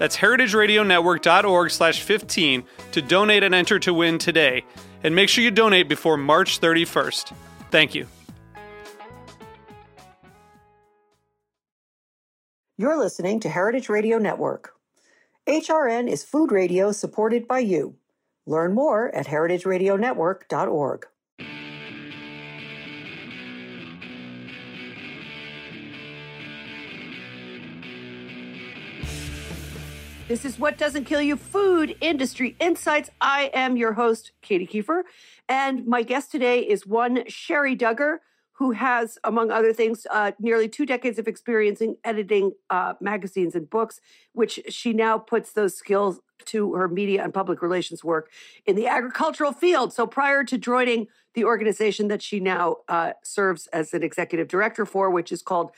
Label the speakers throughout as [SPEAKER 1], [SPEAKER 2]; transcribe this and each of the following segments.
[SPEAKER 1] That's heritageradionetwork.org slash 15 to donate and enter to win today. And make sure you donate before March 31st. Thank you.
[SPEAKER 2] You're listening to Heritage Radio Network. HRN is food radio supported by you. Learn more at heritageradionetwork.org. This is What Doesn't Kill You Food Industry Insights. I am your host, Katy Keiffer, and my guest today is one Sherri Dugger, who has, among other things, uh, nearly two decades of experience in editing uh, magazines and books, which she now puts those skills to her media and public relations work in the agricultural field. So prior to joining the organization that she now uh, serves as an executive director for, which is called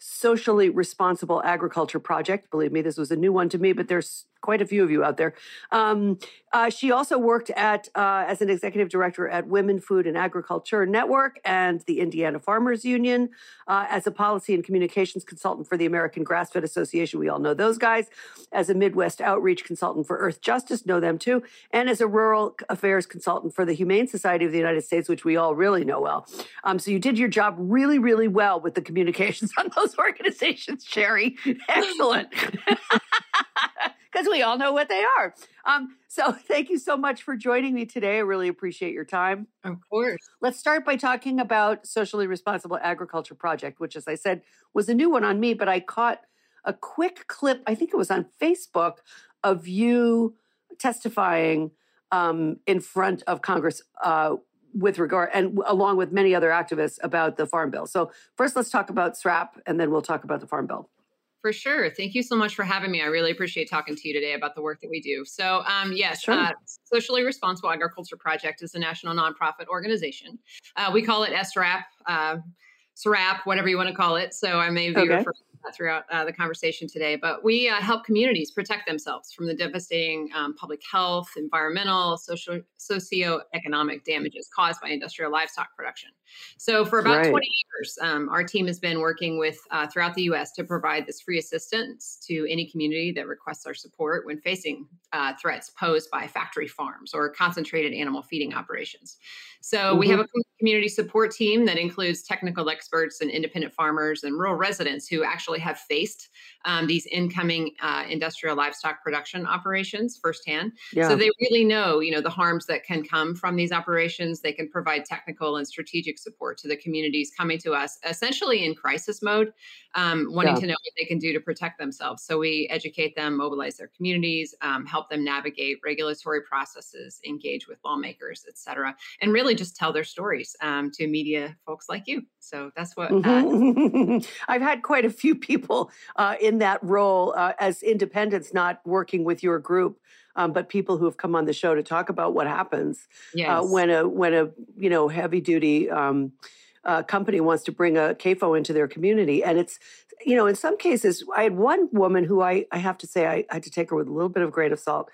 [SPEAKER 2] Socially Responsible Agriculture Project. Believe me, this was a new one to me, but there's quite a few of you out there. Um, uh, she also worked at uh, as an executive director at Women Food and Agriculture Network and the Indiana Farmers Union, uh, as a policy and communications consultant for the American Grass Fed Association. We all know those guys. As a Midwest outreach consultant for Earthjustice, know them too, and as a rural affairs consultant for the Humane Society of the United States, which we all really know well. Um, so you did your job really, really well with the communications on those organizations, Sherri. Excellent. because we all know what they are. Um, so thank you so much for joining me today. I really appreciate your time.
[SPEAKER 3] Of course.
[SPEAKER 2] Let's start by talking about Socially Responsible Agriculture Project, which, as I said, was a new one on me, but I caught a quick clip, I think it was on Facebook, of you testifying um, in front of Congress uh, with regard and along with many other activists about the farm bill. So first let's talk about SRAP and then we'll talk about the farm bill.
[SPEAKER 3] For sure. Thank you so much for having me. I really appreciate talking to you today about the work that we do. So, um, yes, sure. uh, Socially Responsible Agriculture Project is a national nonprofit organization. Uh, we call it SRAP, uh, SRAP, whatever you want to call it. So, I may be okay. referring throughout uh, the conversation today. But we uh, help communities protect themselves from the devastating um, public health, environmental, social, socioeconomic damages caused by industrial livestock production. So, for about right. 20 years, um, our team has been working with uh, throughout the U.S. to provide this free assistance to any community that requests our support when facing uh, threats posed by factory farms or concentrated animal feeding operations. So, mm-hmm. we have a community support team that includes technical experts and independent farmers and rural residents who actually have faced um, these incoming uh, industrial livestock production operations firsthand. Yeah. So they really know, you know, the harms that can come from these operations. They can provide technical and strategic support to the communities coming to us, essentially in crisis mode, um, wanting yeah. to know what they can do to protect themselves. So we educate them, mobilize their communities, um, help them navigate regulatory processes, engage with lawmakers, et cetera, and really just tell their stories um, to media folks like you. So that's what uh,
[SPEAKER 2] mm-hmm. I've had quite a few people uh, in that role uh, as independents, not working with your group. Um, but people who have come on the show to talk about what happens uh, when a when a you know heavy duty um, uh, company wants to bring a CAFO into their community, and it's you know in some cases I had one woman who I I have to say I, I had to take her with a little bit of grain of salt,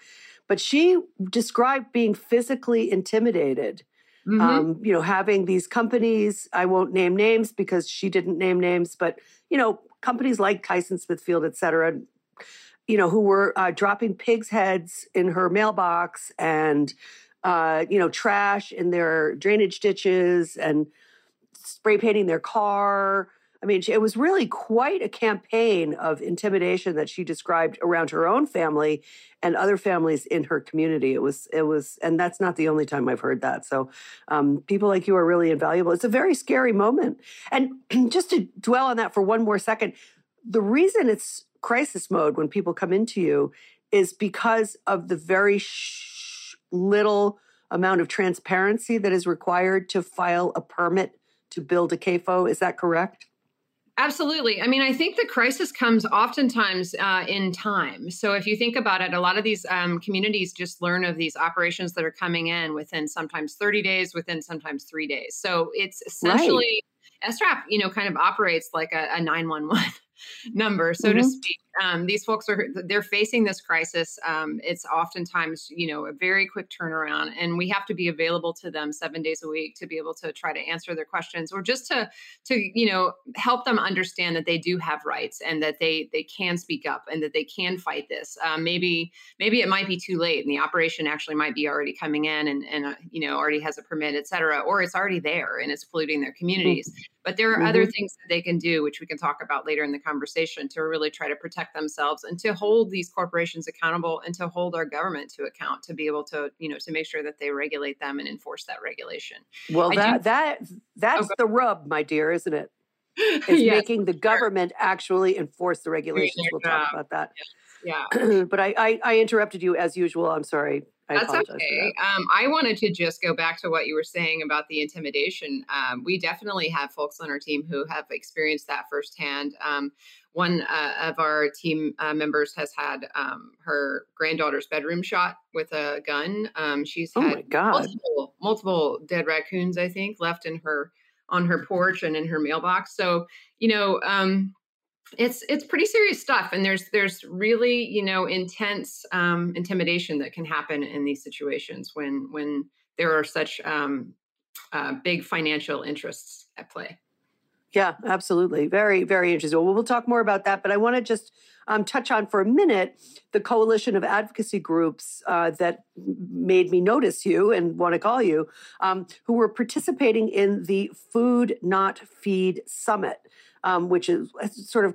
[SPEAKER 2] but she described being physically intimidated Mm-hmm. Um, you know, having these companies, I won't name names because she didn't name names, but, you know, companies like Tyson Smithfield, et cetera, you know, who were uh, dropping pigs' heads in her mailbox and, uh, you know, trash in their drainage ditches and spray painting their car. I mean, it was really quite a campaign of intimidation that she described around her own family and other families in her community. It was, it was, and that's not the only time I've heard that. So, um, people like you are really invaluable. It's a very scary moment. And just to dwell on that for one more second, the reason it's crisis mode when people come into you is because of the very sh- little amount of transparency that is required to file a permit to build a CAFO. Is that correct?
[SPEAKER 3] Absolutely. I mean, I think the crisis comes oftentimes uh, in time. So if you think about it, a lot of these um, communities just learn of these operations that are coming in within sometimes 30 days, within sometimes three days. So it's essentially right. SRAP, you know, kind of operates like a, a 911 number, so mm-hmm. to speak. Um, these folks are they're facing this crisis. Um, it's oftentimes you know a very quick turnaround, and we have to be available to them seven days a week to be able to try to answer their questions, or just to to you know help them understand that they do have rights and that they they can speak up and that they can fight this. Um, maybe maybe it might be too late, and the operation actually might be already coming in and and uh, you know already has a permit, et cetera, or it's already there and it's polluting their communities. Mm-hmm. But there are mm-hmm. other things that they can do, which we can talk about later in the conversation, to really try to protect themselves and to hold these corporations accountable and to hold our government to account to be able to, you know, to make sure that they regulate them and enforce that regulation.
[SPEAKER 2] Well, I that do, that that's oh, the rub, my dear, isn't it? It's yes, making the government sure. actually enforce the regulations. We'll talk about that.
[SPEAKER 3] Yeah. yeah.
[SPEAKER 2] but I, I, I interrupted you as usual. I'm sorry. I
[SPEAKER 3] That's okay. That. Um, I wanted to just go back to what you were saying about the intimidation. Um, we definitely have folks on our team who have experienced that firsthand. Um, one uh, of our team uh, members has had um, her granddaughter's bedroom shot with a gun. Um, she's
[SPEAKER 2] oh
[SPEAKER 3] had
[SPEAKER 2] multiple,
[SPEAKER 3] multiple dead raccoons, I think, left in her on her porch and in her mailbox. So you know um, it's it's pretty serious stuff and there's there's really you know intense um, intimidation that can happen in these situations when when there are such um, uh, big financial interests at play
[SPEAKER 2] yeah absolutely very very interesting well we'll talk more about that but i want to just um, touch on for a minute the coalition of advocacy groups uh, that made me notice you and want to call you um, who were participating in the food not feed summit um, which is sort of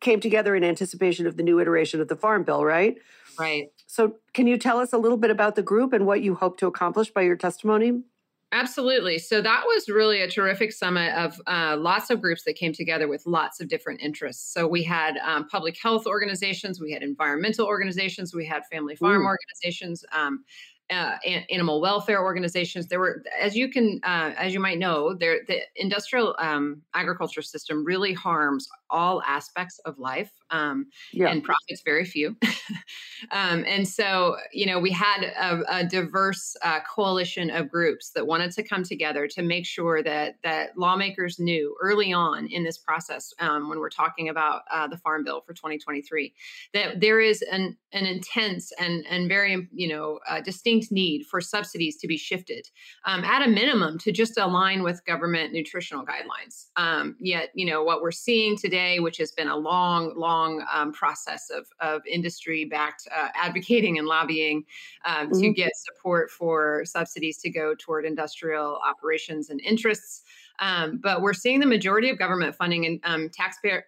[SPEAKER 2] came together in anticipation of the new iteration of the Farm Bill, right?
[SPEAKER 3] Right.
[SPEAKER 2] So, can you tell us a little bit about the group and what you hope to accomplish by your testimony?
[SPEAKER 3] Absolutely. So that was really a terrific summit of uh, lots of groups that came together with lots of different interests. So we had um, public health organizations, we had environmental organizations, we had family farm Ooh. organizations. Um, uh, animal welfare organizations. There were, as you can, uh, as you might know, there the industrial um, agriculture system really harms all aspects of life um, yeah. and profits very few. um, and so, you know, we had a, a diverse uh, coalition of groups that wanted to come together to make sure that that lawmakers knew early on in this process, um, when we're talking about uh, the Farm Bill for 2023, that there is an an intense and and very you know uh, distinct need for subsidies to be shifted um, at a minimum to just align with government nutritional guidelines. Um, yet, you know, what we're seeing today, which has been a long, long um, process of, of industry backed uh, advocating and lobbying um, mm-hmm. to get support for subsidies to go toward industrial operations and interests. Um, but we're seeing the majority of government funding and um, taxpayer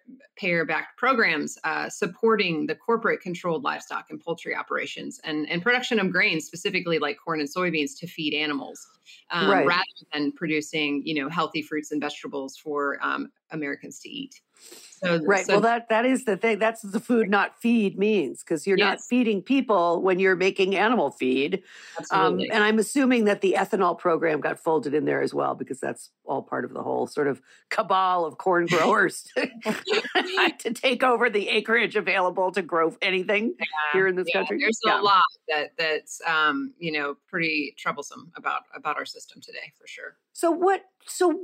[SPEAKER 3] backed programs uh, supporting the corporate controlled livestock and poultry operations and, and production of grains, specifically like corn and soybeans, to feed animals, um, right. rather than producing you know healthy fruits and vegetables for um, Americans to eat.
[SPEAKER 2] So, right. So, well, that that is the thing. That's the food not feed means because you're yes. not feeding people when you're making animal feed. Um, and I'm assuming that the ethanol program got folded in there as well because that's all part of the whole sort of cabal of corn growers to take over the acreage available to grow anything yeah. here in this yeah. country.
[SPEAKER 3] There's yeah. a lot that that's um, you know pretty troublesome about about our system today for sure.
[SPEAKER 2] So what? So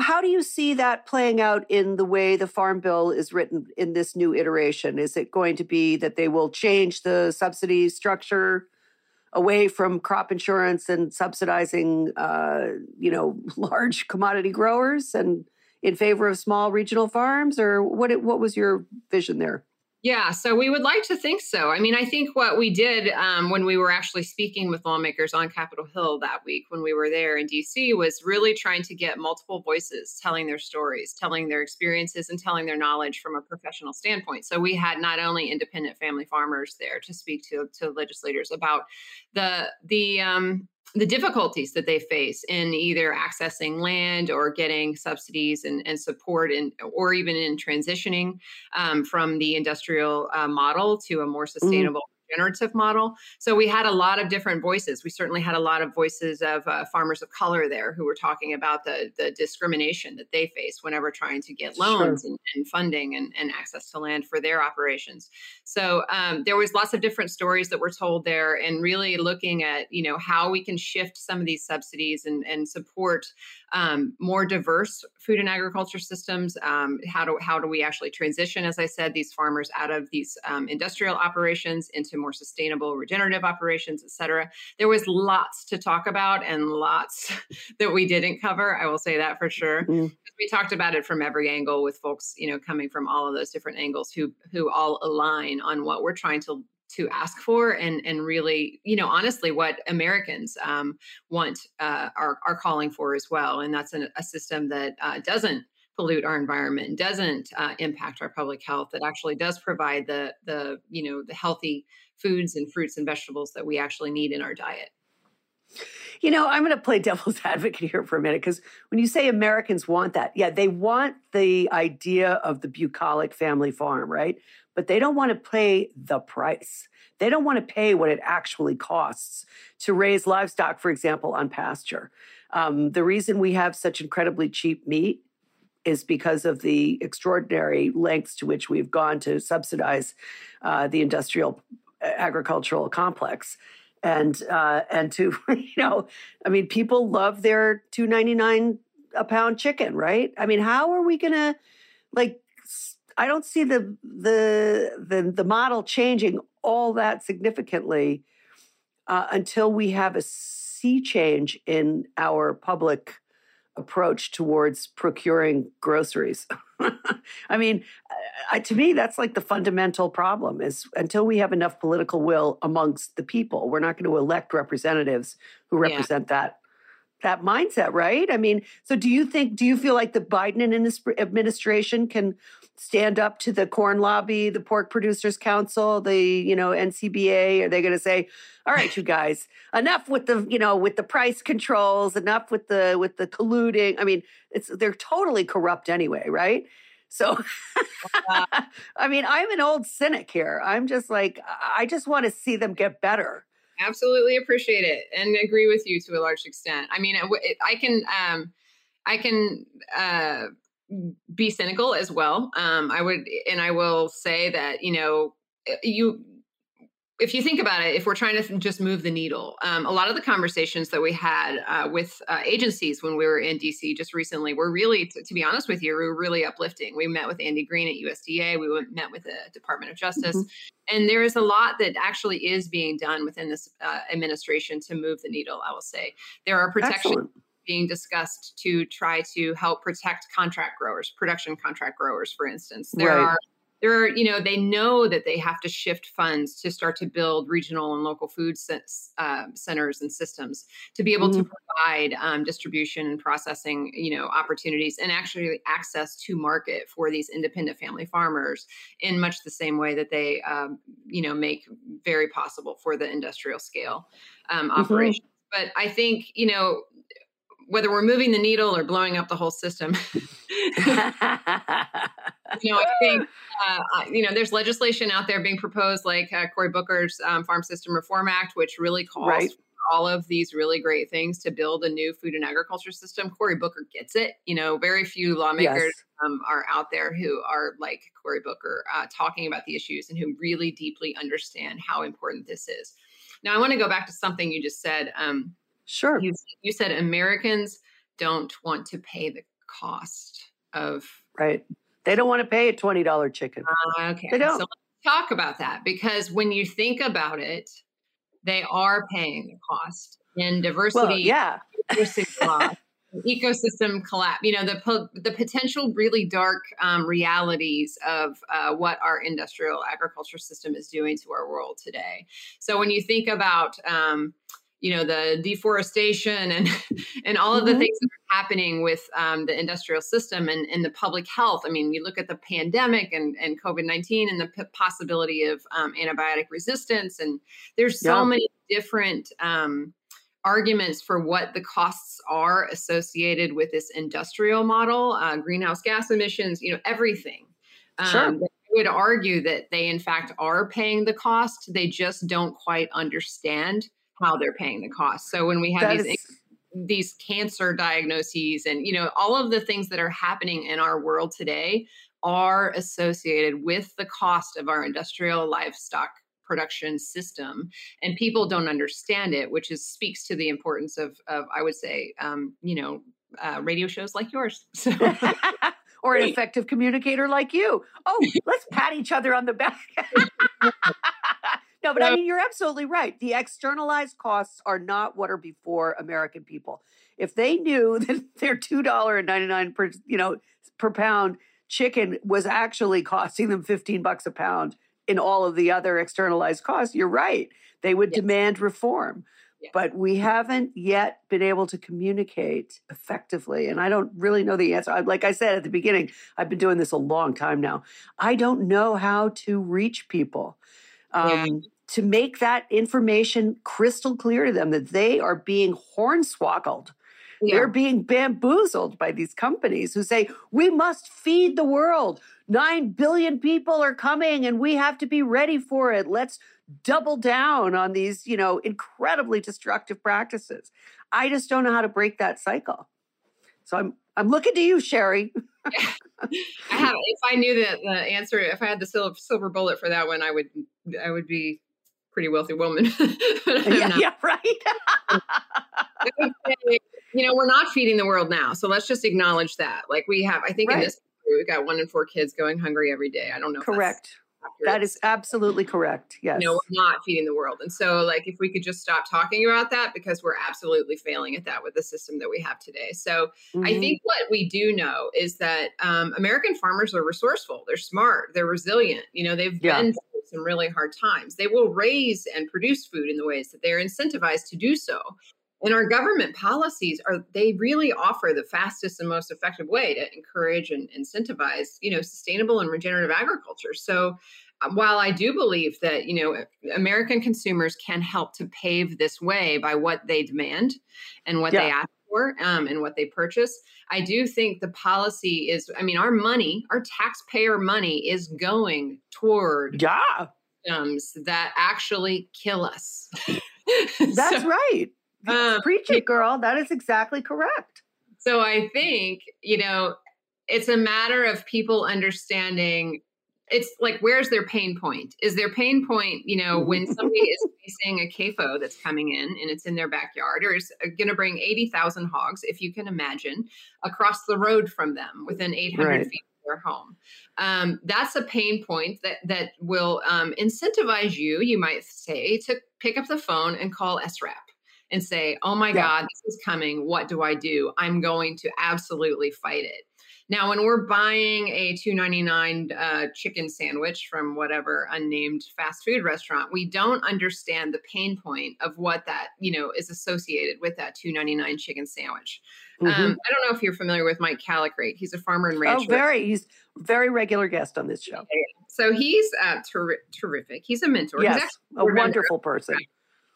[SPEAKER 2] how do you see that playing out in the way the farm bill is written in this new iteration? Is it going to be that they will change the subsidy structure away from crop insurance and subsidizing, uh, you know, large commodity growers and in favor of small regional farms, or what? What was your vision there?
[SPEAKER 3] Yeah, so we would like to think so. I mean, I think what we did um, when we were actually speaking with lawmakers on Capitol Hill that week when we were there in DC was really trying to get multiple voices telling their stories, telling their experiences, and telling their knowledge from a professional standpoint. So we had not only independent family farmers there to speak to, to legislators about the the um, the difficulties that they face in either accessing land or getting subsidies and, and support and or even in transitioning um, from the industrial uh, model to a more mm. sustainable regenerative model. So we had a lot of different voices. We certainly had a lot of voices of uh, farmers of color there who were talking about the, the discrimination that they face whenever trying to get loans sure. and, and, funding and, and, access to land for their operations. So um, there was lots of different stories that were told there and really looking at, you know, how we can shift some of these subsidies and, and support um, more diverse food and agriculture systems. Um, how do how do we actually transition, as I said, these farmers out of these um, industrial operations into more sustainable regenerative operations, et cetera. There was lots to talk about and lots that we didn't cover. I will say that for sure. Mm-hmm. We talked about it from every angle with folks, you know, coming from all of those different angles who who all align on what we're trying to to ask for and and really you know honestly what americans um, want uh, are are calling for as well. And that's an, a system that uh, doesn't pollute our environment doesn't uh, impact our public health. That actually does provide the the you know the healthy foods and fruits and vegetables that we actually need in our diet
[SPEAKER 2] you know, I'm going to play devil's advocate here for a minute because when you say Americans want that, yeah, they want the idea of the bucolic family farm, right? but they don't want to pay the price. They don't want to pay what it actually costs to raise livestock, for example, on pasture. Um, the reason we have such incredibly cheap meat is because of the extraordinary lengths to which we've gone to subsidize uh, the industrial uh, agricultural complex and uh, and to you know i mean people love their 299 a pound chicken right? I mean how are we gonna like I don't see the the the, the model changing all that significantly uh, until we have a sea change in our public approach towards procuring groceries. I mean, uh, to me, that's like the fundamental problem is until we have enough political will amongst the people, we're not going to elect representatives who represent yeah. that that mindset, right? I mean, so do you think, do you feel like the Biden administration can stand up to the corn lobby, the pork producers council, the, you know, NCBA? Are they going to say, all right, you guys, enough with the, you know, with the price controls, enough with the, with the colluding. I mean, it's, they're totally corrupt anyway, right? So, I mean, I'm an old cynic here. I'm just like, I just want to see them get better
[SPEAKER 3] absolutely appreciate it and agree with you to a large extent. I mean, I can, um, I can uh, be cynical as well. Um, I would, and I will say that you know, you if you think about it, if we're trying to just move the needle, um, a lot of the conversations that we had uh, with uh, agencies when we were in DC just recently were really, to, to, be honest with you, were really uplifting. We met with Andy Green at USDA, we met with the Department of Justice, mm-hmm. and there is a lot that actually is being done within this uh, administration to move the needle. I will say there are protections. Excellent being discussed to try to help protect contract growers, production contract growers, for instance. There right. are there are, you know, they know that they have to shift funds to start to build regional and local food uh, centers and systems to be able mm-hmm. to provide um, distribution and processing, you know, opportunities and actually access to market for these independent family farmers in much the same way that they, um, you know, make very possible for the industrial scale um, mm-hmm. operations. But I think, you know, whether we're moving the needle or blowing up the whole system. you know, I think uh, you know there's legislation out there being proposed, like uh, Cory Booker's um, Farm System Reform Act, which really calls right. for all of these really great things to build a new food and agriculture system. Cory Booker gets it. You know, very few lawmakers yes. um, are out there who are like Cory Booker, uh, talking about the issues and who really deeply understand how important this is. Now, I want to go back to something you just said. Um,
[SPEAKER 2] Sure.
[SPEAKER 3] You, you said Americans don't want to pay the cost of.
[SPEAKER 2] Right. They don't want to pay a $20 chicken.
[SPEAKER 3] Uh, okay. They don't. So let's talk about that because when you think about it, they are paying the cost in diversity.
[SPEAKER 2] Well, yeah.
[SPEAKER 3] ecosystem collapse. You know, the po- the potential really dark um, realities of uh, what our industrial agriculture system is doing to our world today. So when you think about um, you know the deforestation and and all of the mm-hmm. things that are happening with um, the industrial system and, and the public health i mean you look at the pandemic and, and covid-19 and the p- possibility of um, antibiotic resistance and there's so yeah. many different um, arguments for what the costs are associated with this industrial model uh, greenhouse gas emissions you know everything
[SPEAKER 2] sure. Um,
[SPEAKER 3] would argue that they in fact are paying the cost they just don't quite understand how they're paying the cost. So when we have that these is- these cancer diagnoses and you know all of the things that are happening in our world today are associated with the cost of our industrial livestock production system and people don't understand it which is speaks to the importance of of i would say um, you know uh, radio shows like yours so.
[SPEAKER 2] or an effective communicator like you oh let's pat each other on the back no, but I mean, you're absolutely right. The externalized costs are not what are before American people. If they knew that their two dollar and ninety nine per you know per pound chicken was actually costing them fifteen bucks a pound in all of the other externalized costs, you're right. They would yes. demand reform. Yes. But we haven't yet been able to communicate effectively. And I don't really know the answer. Like I said at the beginning, I've been doing this a long time now. I don't know how to reach people. Um, yeah to make that information crystal clear to them that they are being hornswoggled. Yeah. They're being bamboozled by these companies who say, we must feed the world. Nine billion people are coming and we have to be ready for it. Let's double down on these, you know, incredibly destructive practices. I just don't know how to break that cycle. So I'm I'm looking to you, Sherri.
[SPEAKER 3] I have. If I knew that the answer, if I had the silver, silver bullet for that one, I would I would be pretty wealthy woman.
[SPEAKER 2] yeah, yeah, right.
[SPEAKER 3] you know, we're not feeding the world now. So let's just acknowledge that. Like we have, I think right. in this we've got one in four kids going hungry every day. I don't know.
[SPEAKER 2] Correct. That is absolutely correct. Yes.
[SPEAKER 3] No, we're not feeding the world. And so, like, if we could just stop talking about that because we're absolutely failing at that with the system that we have today. So, mm-hmm. I think what we do know is that um, American farmers are resourceful, they're smart, they're resilient. You know, they've yeah. been through some really hard times. They will raise and produce food in the ways that they're incentivized to do so. And our government policies are they really offer the fastest and most effective way to encourage and incentivize, you know, sustainable and regenerative agriculture. So while I do believe that, you know, American consumers can help to pave this way by what they demand and what yeah. they ask for um, and what they purchase, I do think the policy is, I mean, our money, our taxpayer money is going toward
[SPEAKER 2] yeah.
[SPEAKER 3] systems that actually kill us.
[SPEAKER 2] That's so, right. Um, Preach it, girl. That is exactly correct.
[SPEAKER 3] So I think, you know, it's a matter of people understanding it's like where's their pain point is their pain point you know when somebody is facing a CAFO that's coming in and it's in their backyard or is uh, going to bring 80,000 hogs if you can imagine across the road from them within 800 right. feet of their home um, that's a pain point that that will um, incentivize you you might say to pick up the phone and call SRAP and say, oh my yeah. God, this is coming. What do I do? I'm going to absolutely fight it. Now, when we're buying a two ninety nine uh, chicken sandwich from whatever unnamed fast food restaurant, we don't understand the pain point of what that you know is associated with that two ninety nine chicken sandwich. Mm-hmm. Um, I don't know if you're familiar with Mike Callicrate. He's a farmer and rancher.
[SPEAKER 2] Oh, very. He's very regular guest on this show.
[SPEAKER 3] So he's uh, ter- terrific. He's a mentor.
[SPEAKER 2] Yes, a wonderful person.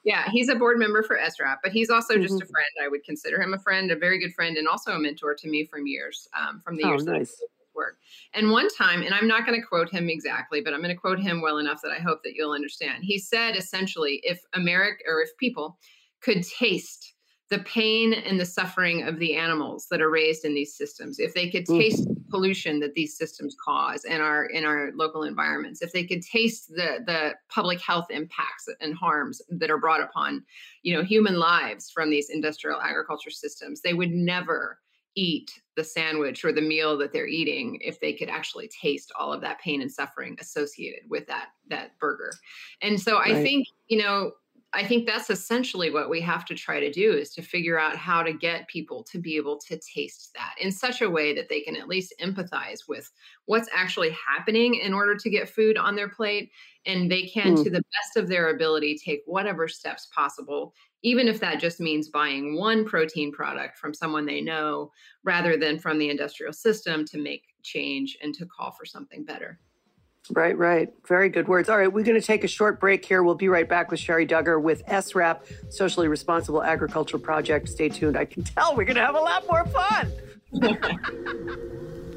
[SPEAKER 3] Yeah, he's a board member for SRAP, but he's also mm-hmm. just a mm-hmm. friend. I would consider him a friend, a very good friend, and also a mentor to me from years, um, from the
[SPEAKER 2] oh,
[SPEAKER 3] years
[SPEAKER 2] nice.
[SPEAKER 3] work. And one time, and I'm not going to quote him exactly, but I'm going to quote him well enough that I hope that you'll understand. He said essentially, if America or if people could taste the pain and the suffering of the animals that are raised in these systems if they could mm. taste mm. pollution that these systems cause in our in our local environments if they could taste the the public health impacts and harms that are brought upon you know human lives from these industrial agriculture systems they would never eat the sandwich or the meal that they're eating if they could actually taste all of that pain and suffering associated with that that burger and so right. i think you know I think that's essentially what we have to try to do is to figure out how to get people to be able to taste that in such a way that they can at least empathize with what's actually happening in order to get food on their plate. And they can, mm. to the best of their ability, take whatever steps possible, even if that just means buying one protein product from someone they know rather than from the industrial system to make change and to call for something better.
[SPEAKER 2] Right, right. Very good words. All right, we're going to take a short break here. We'll be right back with Sherri Dugger with SRAP, Socially Responsible Agriculture Project. Stay tuned. I can tell we're going to have a lot more fun.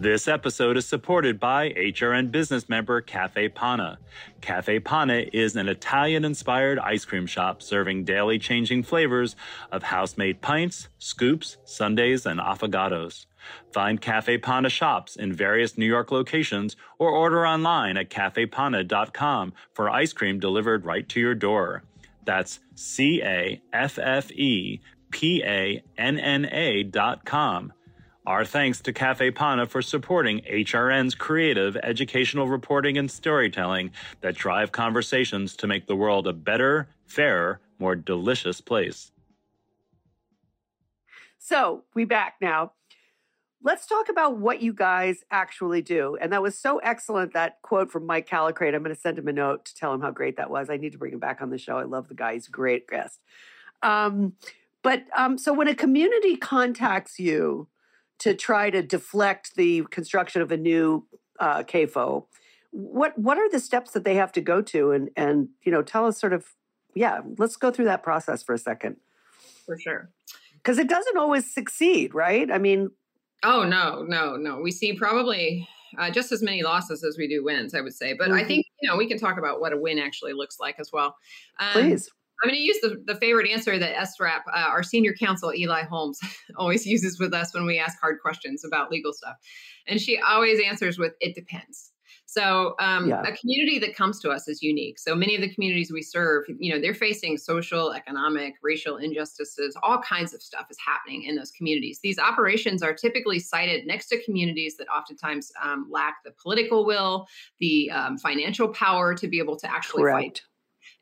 [SPEAKER 4] This episode is supported by HRN business member Caffe Panna. Caffe Panna is an Italian inspired ice cream shop serving daily changing flavors of house made pints, scoops, sundaes, and affogatos. Find Caffe Panna shops in various New York locations or order online at caffepanna.com for ice cream delivered right to your door. That's C A F F E P A N N A dot com. Our thanks to Caffe Panna for supporting HRN's creative educational reporting and storytelling that drive conversations to make the world a better, fairer, more delicious place.
[SPEAKER 2] So, we back now. Let's talk about what you guys actually do. And that was so excellent that quote from Mike Callicrate. I'm going to send him a note to tell him how great that was. I need to bring him back on the show. I love the guy. He's a great guest. Um, but um, so when a community contacts you to try to deflect the construction of a new uh, CAFO, what what are the steps that they have to go to? And and you know, tell us sort of, yeah, let's go through that process for a second.
[SPEAKER 3] For sure.
[SPEAKER 2] Because it doesn't always succeed, right? I mean,
[SPEAKER 3] Oh no, no, no. We see probably uh, just as many losses as we do wins, I would say. But mm-hmm. I think you know we can talk about what a win actually looks like as well.
[SPEAKER 2] Um, Please.
[SPEAKER 3] I'm going to use the, the favorite answer that SRAP, uh, our senior counsel, Eli Holmes, always uses with us when we ask hard questions about legal stuff. And she always answers with, it depends. So um, yeah. a community that comes to us is unique. So many of the communities we serve, you know, they're facing social, economic, racial injustices. All kinds of stuff is happening in those communities. These operations are typically sited next to communities that oftentimes um, lack the political will, the um, financial power to be able to actually right. fight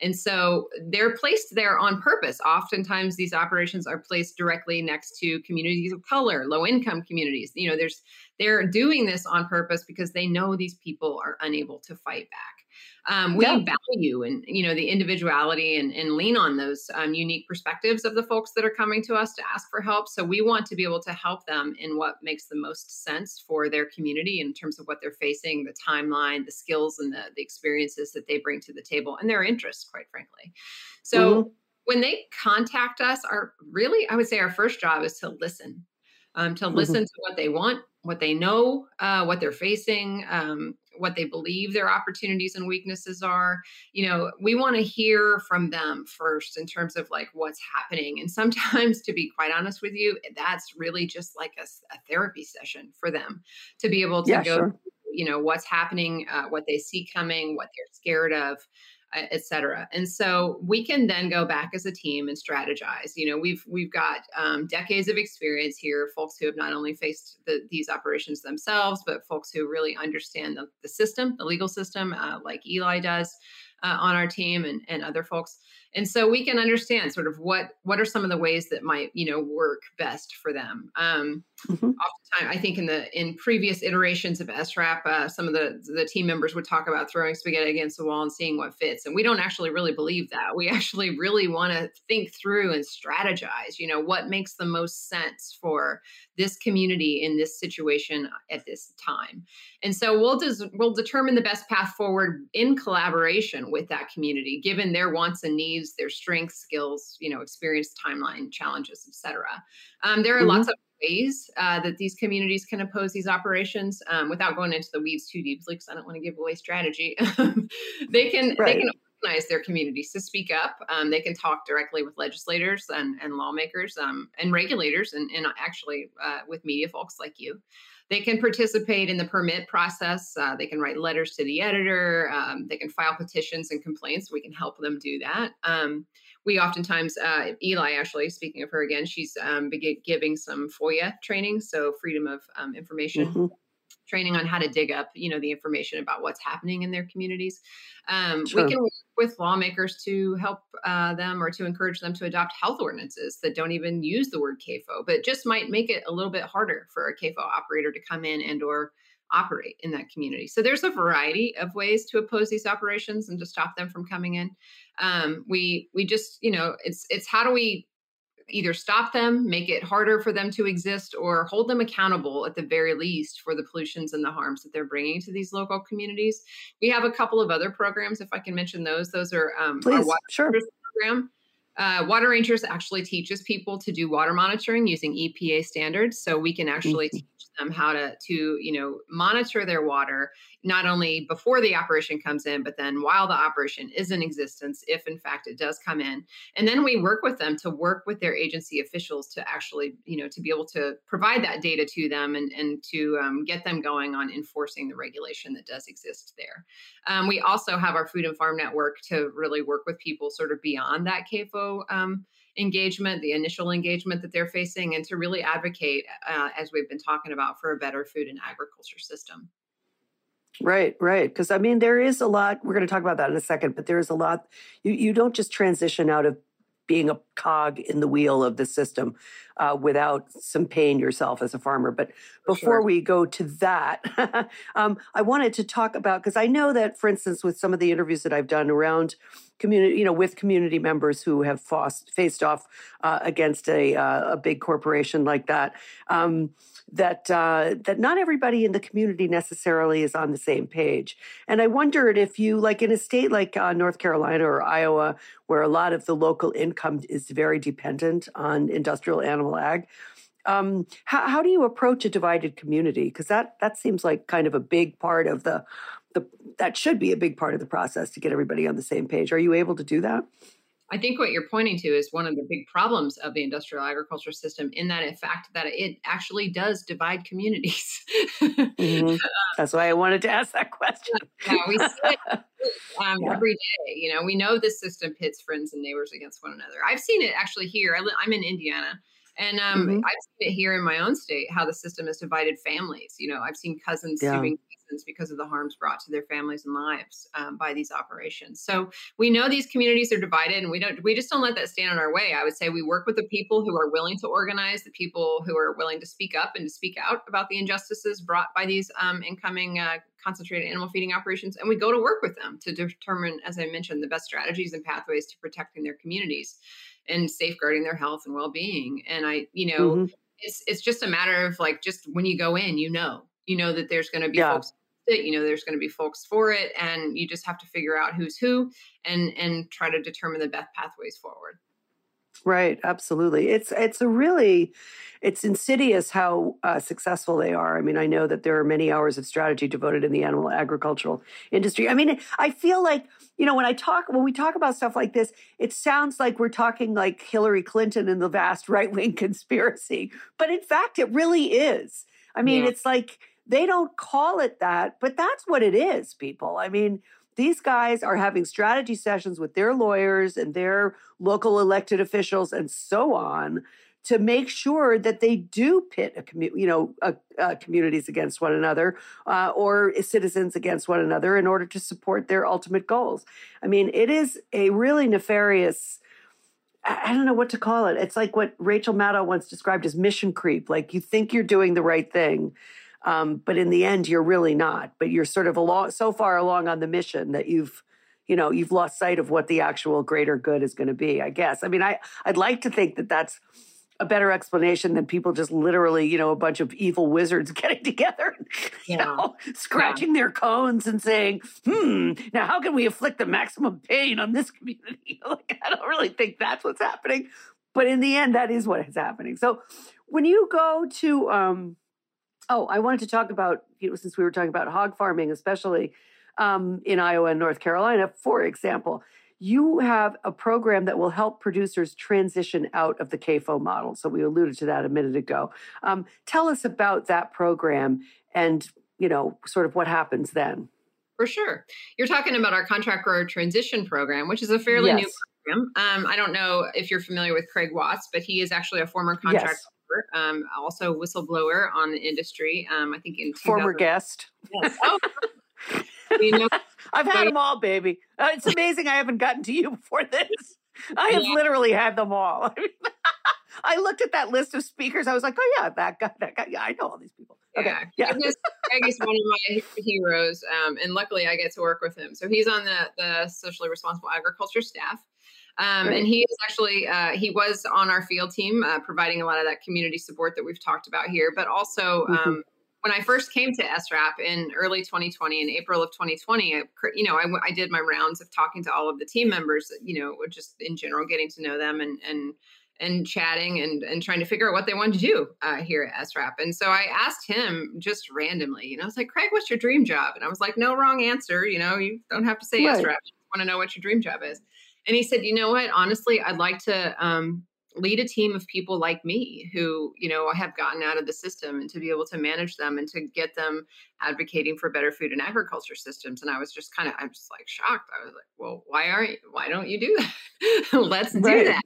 [SPEAKER 3] and so they're placed there on purpose. Oftentimes, these operations are placed directly next to communities of color, low income communities. You know, there's they're doing this on purpose because they know these people are unable to fight back. Um, we yeah. value and you know the individuality and, and lean on those um, unique perspectives of the folks that are coming to us to ask for help. So we want to be able to help them in what makes the most sense for their community in terms of what they're facing, the timeline, the skills, and the, the experiences that they bring to the table, and their interests, quite frankly. So. Mm-hmm. When they contact us, our really, I would say, our first job is to listen, um, to mm-hmm. listen to what they want, what they know, uh, what they're facing, um, what they believe their opportunities and weaknesses are. You know, we want to hear from them first in terms of like what's happening. And sometimes, to be quite honest with you, that's really just like a, a therapy session for them to be able to yeah, go. Sure. You know what's happening, uh, what they see coming, what they're scared of, uh, et cetera. And so we can then go back as a team and strategize. You know, we've we've got um, decades of experience here, folks who have not only faced the, these operations themselves, but folks who really understand the, the system, the legal system, uh, like Eli does uh, on our team and, and other folks and so we can understand sort of what what are some of the ways that might you know work best for them um, mm-hmm. oftentimes i think in the in previous iterations of srap uh, some of the the team members would talk about throwing spaghetti against the wall and seeing what fits and we don't actually really believe that we actually really want to think through and strategize you know what makes the most sense for this community in this situation at this time and so we'll des- we'll determine the best path forward in collaboration with that community given their wants and needs their strengths, skills, you know, experience, timeline, challenges, etc. Um, there are mm-hmm. lots of ways uh, that these communities can oppose these operations um, without going into the weeds too deeply because I don't want to give away strategy. they can right. they can their communities to speak up. Um, they can talk directly with legislators and, and lawmakers um, and regulators and, and actually uh, with media folks like you. They can participate in the permit process. Uh, they can write letters to the editor. Um, they can file petitions and complaints. We can help them do that. Um, we oftentimes, uh, Eli, actually, speaking of her again, she's um, giving some FOIA training, so freedom of um, information. Mm-hmm training on how to dig up you know the information about what's happening in their communities um, sure. we can work with lawmakers to help uh, them or to encourage them to adopt health ordinances that don't even use the word CAFO, but just might make it a little bit harder for a CAFO operator to come in and or operate in that community. So there's a variety of ways to oppose these operations and to stop them from coming in. Um, we we just you know it's it's how do we either stop them, make it harder for them to exist, or hold them accountable at the very least for the pollutions and the harms that they're bringing to these local communities. We have a couple of other programs, if I can mention those. Those are um,
[SPEAKER 2] Please, our water sure.
[SPEAKER 3] program. Uh, water Rangers actually teaches people to do water monitoring using EPA standards, so we can actually mm-hmm. teach them how to to you know monitor their water not only before the operation comes in, but then while the operation is in existence, if in fact it does come in. And then we work with them to work with their agency officials to actually, you know, to be able to provide that data to them and, and to um, get them going on enforcing the regulation that does exist there. Um, we also have our Food and Farm Network to really work with people sort of beyond that CAFO. Um, engagement, the initial engagement that they're facing, and to really advocate, uh, as we've been talking about, for a better food and agriculture system.
[SPEAKER 2] Right, right. Because I mean, there is a lot. We're going to talk about that in a second, but there is a lot. You you don't just transition out of being a cog in the wheel of the system uh, without some pain yourself as a farmer. But before sure. we go to that, um, I wanted to talk about because I know that, for instance, with some of the interviews that I've done around community, you know, with community members who have faced off uh, against a uh, a big corporation like that. Um, that uh, that not everybody in the community necessarily is on the same page. And I wondered if you, like in a state like uh, North Carolina or Iowa, where a lot of the local income is very dependent on industrial animal um, how, how do you approach a divided community? Because that that seems like kind of a big part of the the that should be a big part of the process to get everybody on the same page. Are you able to do that?
[SPEAKER 3] I think what you're pointing to is one of the big problems of the industrial agriculture system, in that in fact that it actually does divide communities.
[SPEAKER 2] mm-hmm. That's why I wanted to ask that question.
[SPEAKER 3] yeah, we see it um, yeah. every day. You know, we know this system pits friends and neighbors against one another. I've seen it actually here. I li- I'm in Indiana. And um, mm-hmm. I've seen it here in my own state how the system has divided families. You know, I've seen cousins yeah. suing cousins because of the harms brought to their families and lives um, by these operations. So we know these communities are divided, and we don't. We just don't let that stand in our way. I would say we work with the people who are willing to organize, the people who are willing to speak up and to speak out about the injustices brought by these um, incoming uh, concentrated animal feeding operations, and we go to work with them to determine, as I mentioned, the best strategies and pathways to protecting their communities and safeguarding their health and well-being and i you know mm-hmm. it's it's just a matter of like just when you go in you know you know that there's going to be yeah. folks that you know there's going to be folks for it and you just have to figure out who's who and and try to determine the best pathways forward
[SPEAKER 2] Right, absolutely. It's it's a really it's insidious how uh, successful they are. I mean, I know that there are many hours of strategy devoted in the animal agricultural industry. I mean, I feel like you know when I talk when we talk about stuff like this, it sounds like we're talking like Hillary Clinton and the vast right wing conspiracy, but in fact, it really is. I mean, yeah. it's like they don't call it that, but that's what it is, people. I mean, these guys are having strategy sessions with their lawyers and their local elected officials and so on to make sure that they do pit a commu- you know communities against one another uh, or citizens against one another in order to support their ultimate goals. I mean, it is a really nefarious. I don't know what to call it. It's like what Rachel Maddow once described as mission creep. Like you think you're doing the right thing, um, but in the end, you're really not. But you're sort of along, so far along on the mission that you've, you know, you've lost sight of what the actual greater good is going to be. I guess. I mean, I I'd like to think that that's a better explanation than people just literally, you know, a bunch of evil wizards getting together, you yeah. know, scratching yeah. their cones and saying, "Hmm, now how can we inflict the maximum pain on this community?" like, I don't really think that's what's happening, but in the end, that is what is happening. So, when you go to um, Oh, I wanted to talk about, you know, since we were talking about hog farming, especially um, in Iowa and North Carolina, for example, you have a program that will help producers transition out of the CAFO model. So we alluded to that a minute ago. Um, tell us about that program and, you know, sort of what happens then.
[SPEAKER 3] For sure. You're talking about our contract grower transition program, which is a fairly yes. new program. Um, I don't know if you're familiar with Craig Watts, but he is actually a former contract yes um, also whistleblower on the industry. Um, I think in
[SPEAKER 2] former guest. Yes. Oh, you know, I've had them all, baby. Uh, it's amazing I haven't gotten to you before this. I have yeah. literally had them all. I looked at that list of speakers. I was like, oh yeah, that guy, that guy. Yeah, I know all these people. Okay. Yeah.
[SPEAKER 3] yeah. Greg is one of my heroes. Um, and luckily I get to work with him. So he's on the, the socially responsible agriculture staff. Um, and he is actually uh, he was on our field team uh, providing a lot of that community support that we've talked about here but also mm-hmm. When i first came to srap in early 2020 in april of 2020 I, you know I, I did my rounds of talking to all of the team members you know just in general getting to know them and and and chatting and, and trying to figure out what they wanted to do uh, here at SRAP. And so I asked him just randomly, you know, I was like, Craig, what's your dream job? And I was like, no wrong answer. You know, you don't have to say right. SRAP. You want to know what your dream job is. And he said, you know what? Honestly, I'd like to um, lead a team of people like me who, you know, have gotten out of the system and to be able to manage them and to get them advocating for better food and agriculture systems. And I was just kind of, I'm just like shocked. I was like, well, why aren't, you, why don't you do that? Let's right. do that.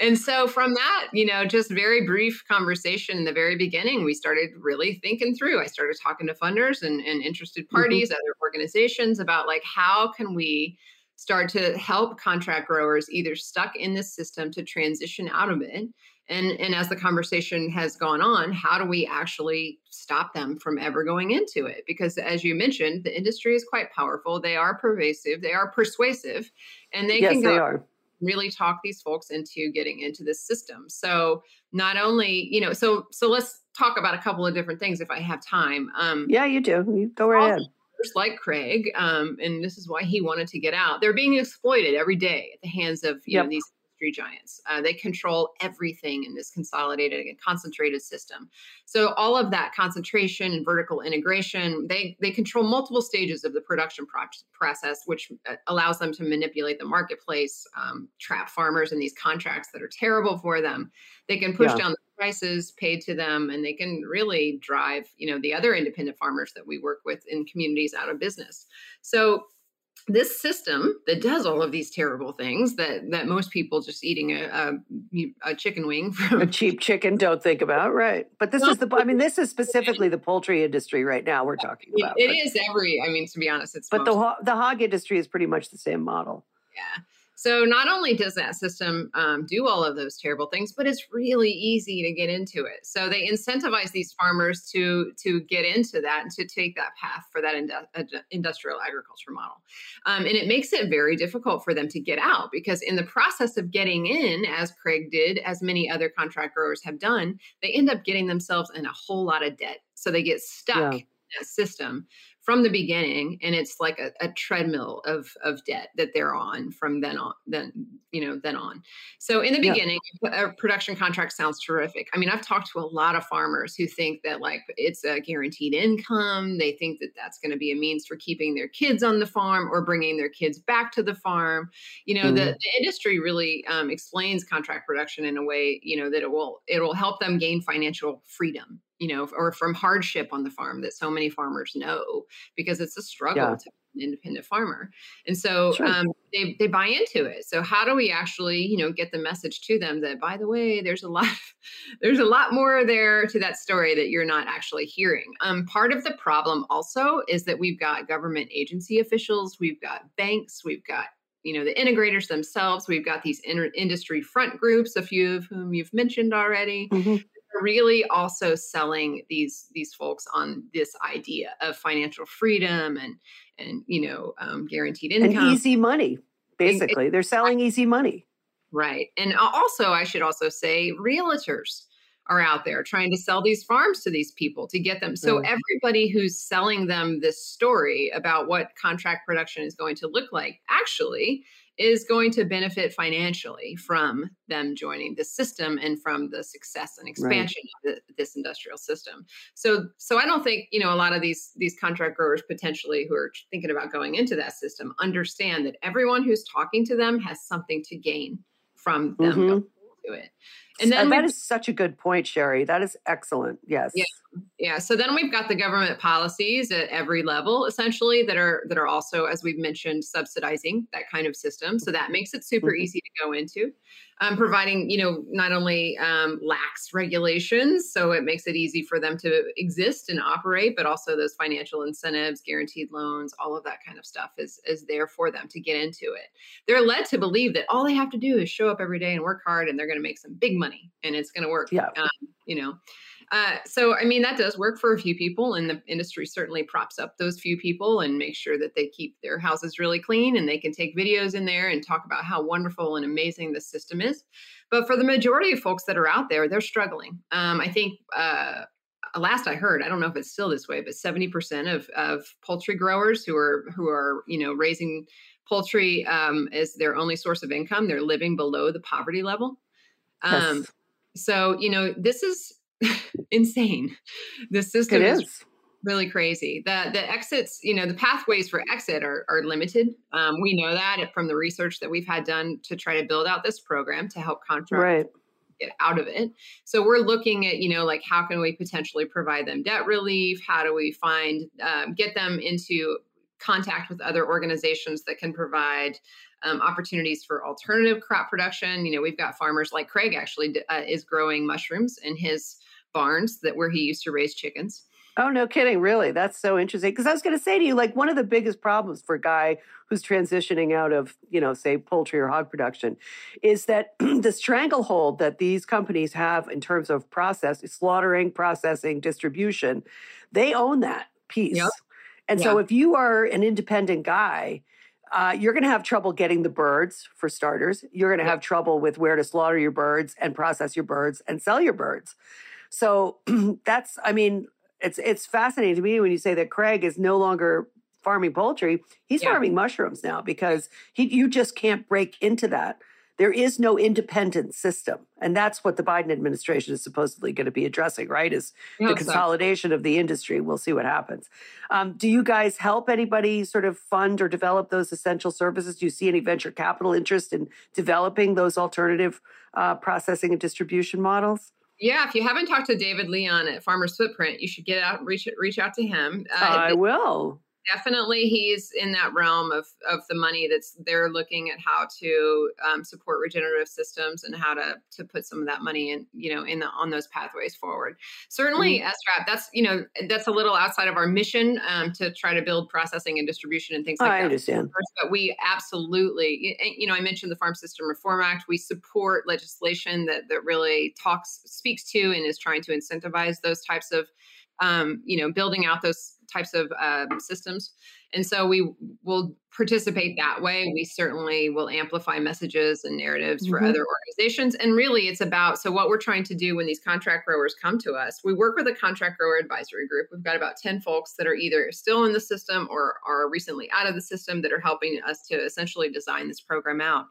[SPEAKER 3] And so from that, you know, just very brief conversation in the very beginning, we started really thinking through. I started talking to funders and, and interested mm-hmm. parties, mm-hmm. other organizations about like how can we start to help contract growers either stuck in this system to transition out of it and and as the conversation has gone on how do we actually stop them from ever going into it because as you mentioned the industry is quite powerful they are pervasive they are persuasive and they
[SPEAKER 2] yes,
[SPEAKER 3] can
[SPEAKER 2] go they are
[SPEAKER 3] really talk these folks into getting into this system. So not only, you know, so so let's talk about a couple of different things if I have time.
[SPEAKER 2] Um, yeah, you do. You go right ahead.
[SPEAKER 3] Like Craig, um, and this is why he wanted to get out. They're being exploited every day at the hands of you yep. know these industry giants. Uh, they control everything in this consolidated and concentrated system. So all of that concentration and vertical integration, they they control multiple stages of the production pro- process, which uh, allows them to manipulate the marketplace, um, trap farmers in these contracts that are terrible for them. They can push yeah. down the prices paid to them, and they can really drive you know the other independent farmers that we work with in communities out of business. So this system that does all of these terrible things that that most people just eating a, a, a chicken wing from
[SPEAKER 2] a cheap chicken don't think about right. But this is the i mean this is specifically the poultry industry right now we're talking about
[SPEAKER 3] It is every i mean to be honest it's
[SPEAKER 2] but the the hog industry is pretty much the same model.
[SPEAKER 3] Yeah so not only does that system um, do all of those terrible things, but it's really easy to get into it. So they incentivize these farmers to to get into that and to take that path for that indu- industrial agriculture model, um, and it makes it very difficult for them to get out because in the process of getting in, as Craig did, as many other contract growers have done, they end up getting themselves in a whole lot of debt. So they get stuck. Yeah. in that system from the beginning and it's like a, a, treadmill of of debt that they're on from then on then you know then on so in the beginning yeah. a production contract sounds terrific i mean i've talked to a lot of farmers who think that like it's a guaranteed income they think that that's going to be a means for keeping their kids on the farm or bringing their kids back to the farm you know mm. the, mm-hmm. the, industry really um, explains contract production in a way you know that it will it will help them gain financial freedom you know, or from hardship on the farm that so many farmers know because it's a struggle yeah. to be an independent farmer. And so sure. um, they, they buy into it. So how do we actually, you know, get the message to them that, by the way, there's a lot, there's a lot more there to that story that you're not actually hearing. Um, part of the problem also is that we've got government agency officials, we've got banks, we've got you know the integrators themselves we've got these inter- industry front groups a few of whom you've mentioned already mm-hmm really also selling these these folks on this idea of financial freedom and and you know um, guaranteed income.
[SPEAKER 2] and easy money basically. They're selling easy money.
[SPEAKER 3] Right. And also i should also say realtors are out there trying to sell these farms to these people to get them. So mm. everybody who's selling them this story about what contract production is going to look like actually is going to benefit financially from them joining the system and from the success and expansion right. of the, this industrial system. So, so I don't think you know a lot of these these contract growers potentially who are thinking about going into that system understand that everyone who's talking to them has something to gain from them mm-hmm. going into it.
[SPEAKER 2] And then that is such a good point, Sherri. That is excellent. Yes.
[SPEAKER 3] Yeah. Yeah. So then we've got the government policies at every level, essentially, that are that are also, as we've mentioned, subsidizing that kind of system. So that makes it super mm-hmm. easy to go into um, providing, you know, not only um, lax regulations, so it makes it easy for them to exist and operate, but also those financial incentives, guaranteed loans, all of that kind of stuff is is there for them to get into it. They're led to believe that all they have to do is show up every day and work hard, and they're going to make some big money, and it's going to work.
[SPEAKER 2] Yeah.
[SPEAKER 3] Um, you know. Uh, so, I mean, that does work for a few people, and the industry certainly props up those few people and makes sure that they keep their houses really clean and they can take videos in there and talk about how wonderful and amazing the system is. But for the majority of folks that are out there, they're struggling. Um, I think. Uh, last I heard, I don't know if it's still this way, but 70% of, of poultry growers who are who are you know raising poultry um, as their only source of income, they're living below the poverty level. Um, yes. So you know this is insane. The system is. is. really crazy. The the exits, you know, the pathways for exit are are limited. Um, we know that from the research that we've had done to try to build out this program to help contract right. get out of it. So we're looking at, you know, like how can we potentially provide them debt relief? How do we find um, get them into contact with other organizations that can provide um, opportunities for alternative crop production. You know, we've got farmers like Craig actually uh, is growing mushrooms in his barns that where he used to raise chickens.
[SPEAKER 2] Oh, no kidding. Really? That's so interesting. Because I was going to say to you, like, one of the biggest problems for a guy who's transitioning out of, you know, say poultry or hog production is that the stranglehold that these companies have in terms of process, slaughtering, processing, distribution, they own that piece. Yep. And yeah. so if you are an independent guy, uh, you're going to have trouble getting the birds for starters. You're going to have trouble with where to slaughter your birds and process your birds and sell your birds. So that's, I mean, it's it's fascinating to me when you say that Craig is no longer farming poultry; he's yeah. farming mushrooms now because he you just can't break into that. There is no independent system, and that's what the Biden administration is supposedly going to be addressing. Right? Is the consolidation so. of the industry? We'll see what happens. Um, do you guys help anybody sort of fund or develop those essential services? Do you see any venture capital interest in developing those alternative uh, processing and distribution models?
[SPEAKER 3] Yeah, if you haven't talked to David Leon at Farmers Footprint, you should get out, reach reach out to him.
[SPEAKER 2] Uh, I will
[SPEAKER 3] definitely he's in that realm of of the money that's they're looking at how to um, support regenerative systems and how to to put some of that money in you know in the on those pathways forward. Certainly mm-hmm. SRAP that's you know that's a little outside of our mission um, to try to build processing and distribution and things like
[SPEAKER 2] I
[SPEAKER 3] that.
[SPEAKER 2] understand.
[SPEAKER 3] But we absolutely you know I mentioned the Farm System Reform Act. We support legislation that that really talks speaks to and is trying to incentivize those types of um, you know building out those types of um, systems. And so we will participate that way. We certainly will amplify messages and narratives mm-hmm. for other organizations. And really, it's about so what we're trying to do when these contract growers come to us, we work with a contract grower advisory group. We've got about 10 folks that are either still in the system or are recently out of the system that are helping us to essentially design this program out.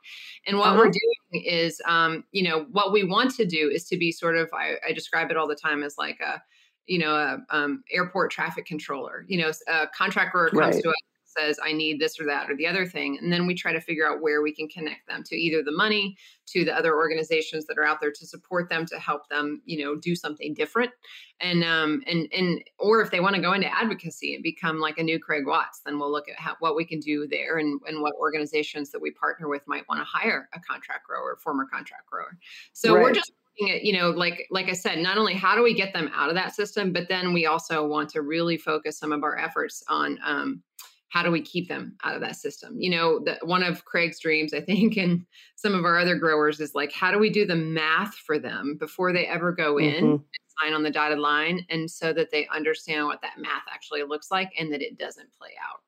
[SPEAKER 3] And what uh-huh. we're doing is, um, you know, what we want to do is to be sort of, I, I describe it all the time as like a, you know, a um, airport traffic controller. You know, a contractor comes right. to us says i need this or that or the other thing and then we try to figure out where we can connect them to either the money to the other organizations that are out there to support them to help them you know do something different and um and and or if they want to go into advocacy and become like a new craig watts then we'll look at how, what we can do there and, and what organizations that we partner with might want to hire a contract grower former contract grower so right. we're just looking at you know like like i said not only how do we get them out of that system but then we also want to really focus some of our efforts on um, how do we keep them out of that system you know the, one of craig's dreams i think and some of our other growers is like how do we do the math for them before they ever go in mm-hmm. and sign on the dotted line and so that they understand what that math actually looks like and that it doesn't play out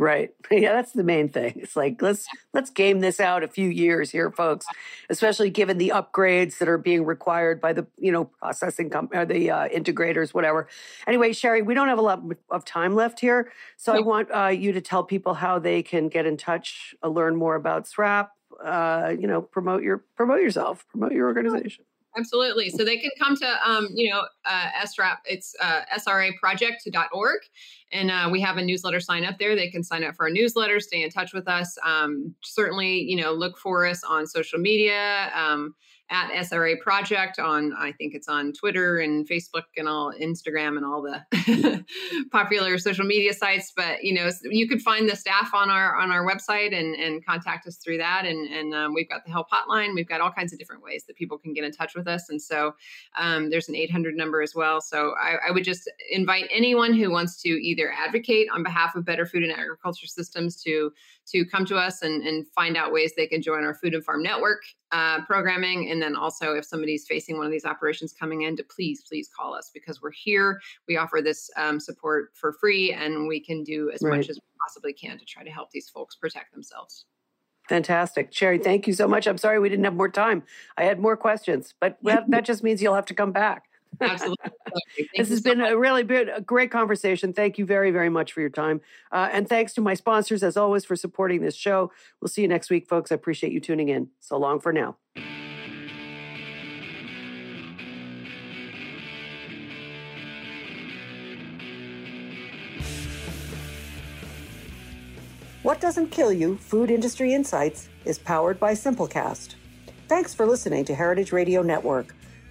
[SPEAKER 2] Right. Yeah, that's the main thing. It's like let's let's game this out a few years here, folks. Especially given the upgrades that are being required by the you know processing com- or the uh, integrators, whatever. Anyway, Sherri, we don't have a lot of time left here, so I want uh, you to tell people how they can get in touch, uh, learn more about SRAP. Uh, you know, promote your promote yourself, promote your organization.
[SPEAKER 3] Absolutely. So they can come to, um, you know, uh, SRAP, it's uh, sraproject.org. And uh, we have a newsletter sign up there. They can sign up for our newsletter, stay in touch with us. Um, certainly, you know, look for us on social media. Um, at SRA Project on, I think it's on Twitter and Facebook and all Instagram and all the popular social media sites. But you know, you could find the staff on our on our website and and contact us through that. And and um, we've got the help hotline. We've got all kinds of different ways that people can get in touch with us. And so um, there's an 800 number as well. So I, I would just invite anyone who wants to either advocate on behalf of better food and agriculture systems to to come to us and, and find out ways they can join our food and farm network uh, programming. And then also, if somebody's facing one of these operations coming in, to please, please call us because we're here. We offer this um, support for free and we can do as right. much as we possibly can to try to help these folks protect themselves.
[SPEAKER 2] Fantastic. Sherri, thank you so much. I'm sorry we didn't have more time. I had more questions, but that just means you'll have to come back.
[SPEAKER 3] Absolutely.
[SPEAKER 2] this has so been much. a really been a great conversation. Thank you very, very much for your time. Uh, and thanks to my sponsors, as always, for supporting this show. We'll see you next week, folks. I appreciate you tuning in. So long for now. What Doesn't Kill You Food Industry Insights is powered by Simplecast. Thanks for listening to Heritage Radio Network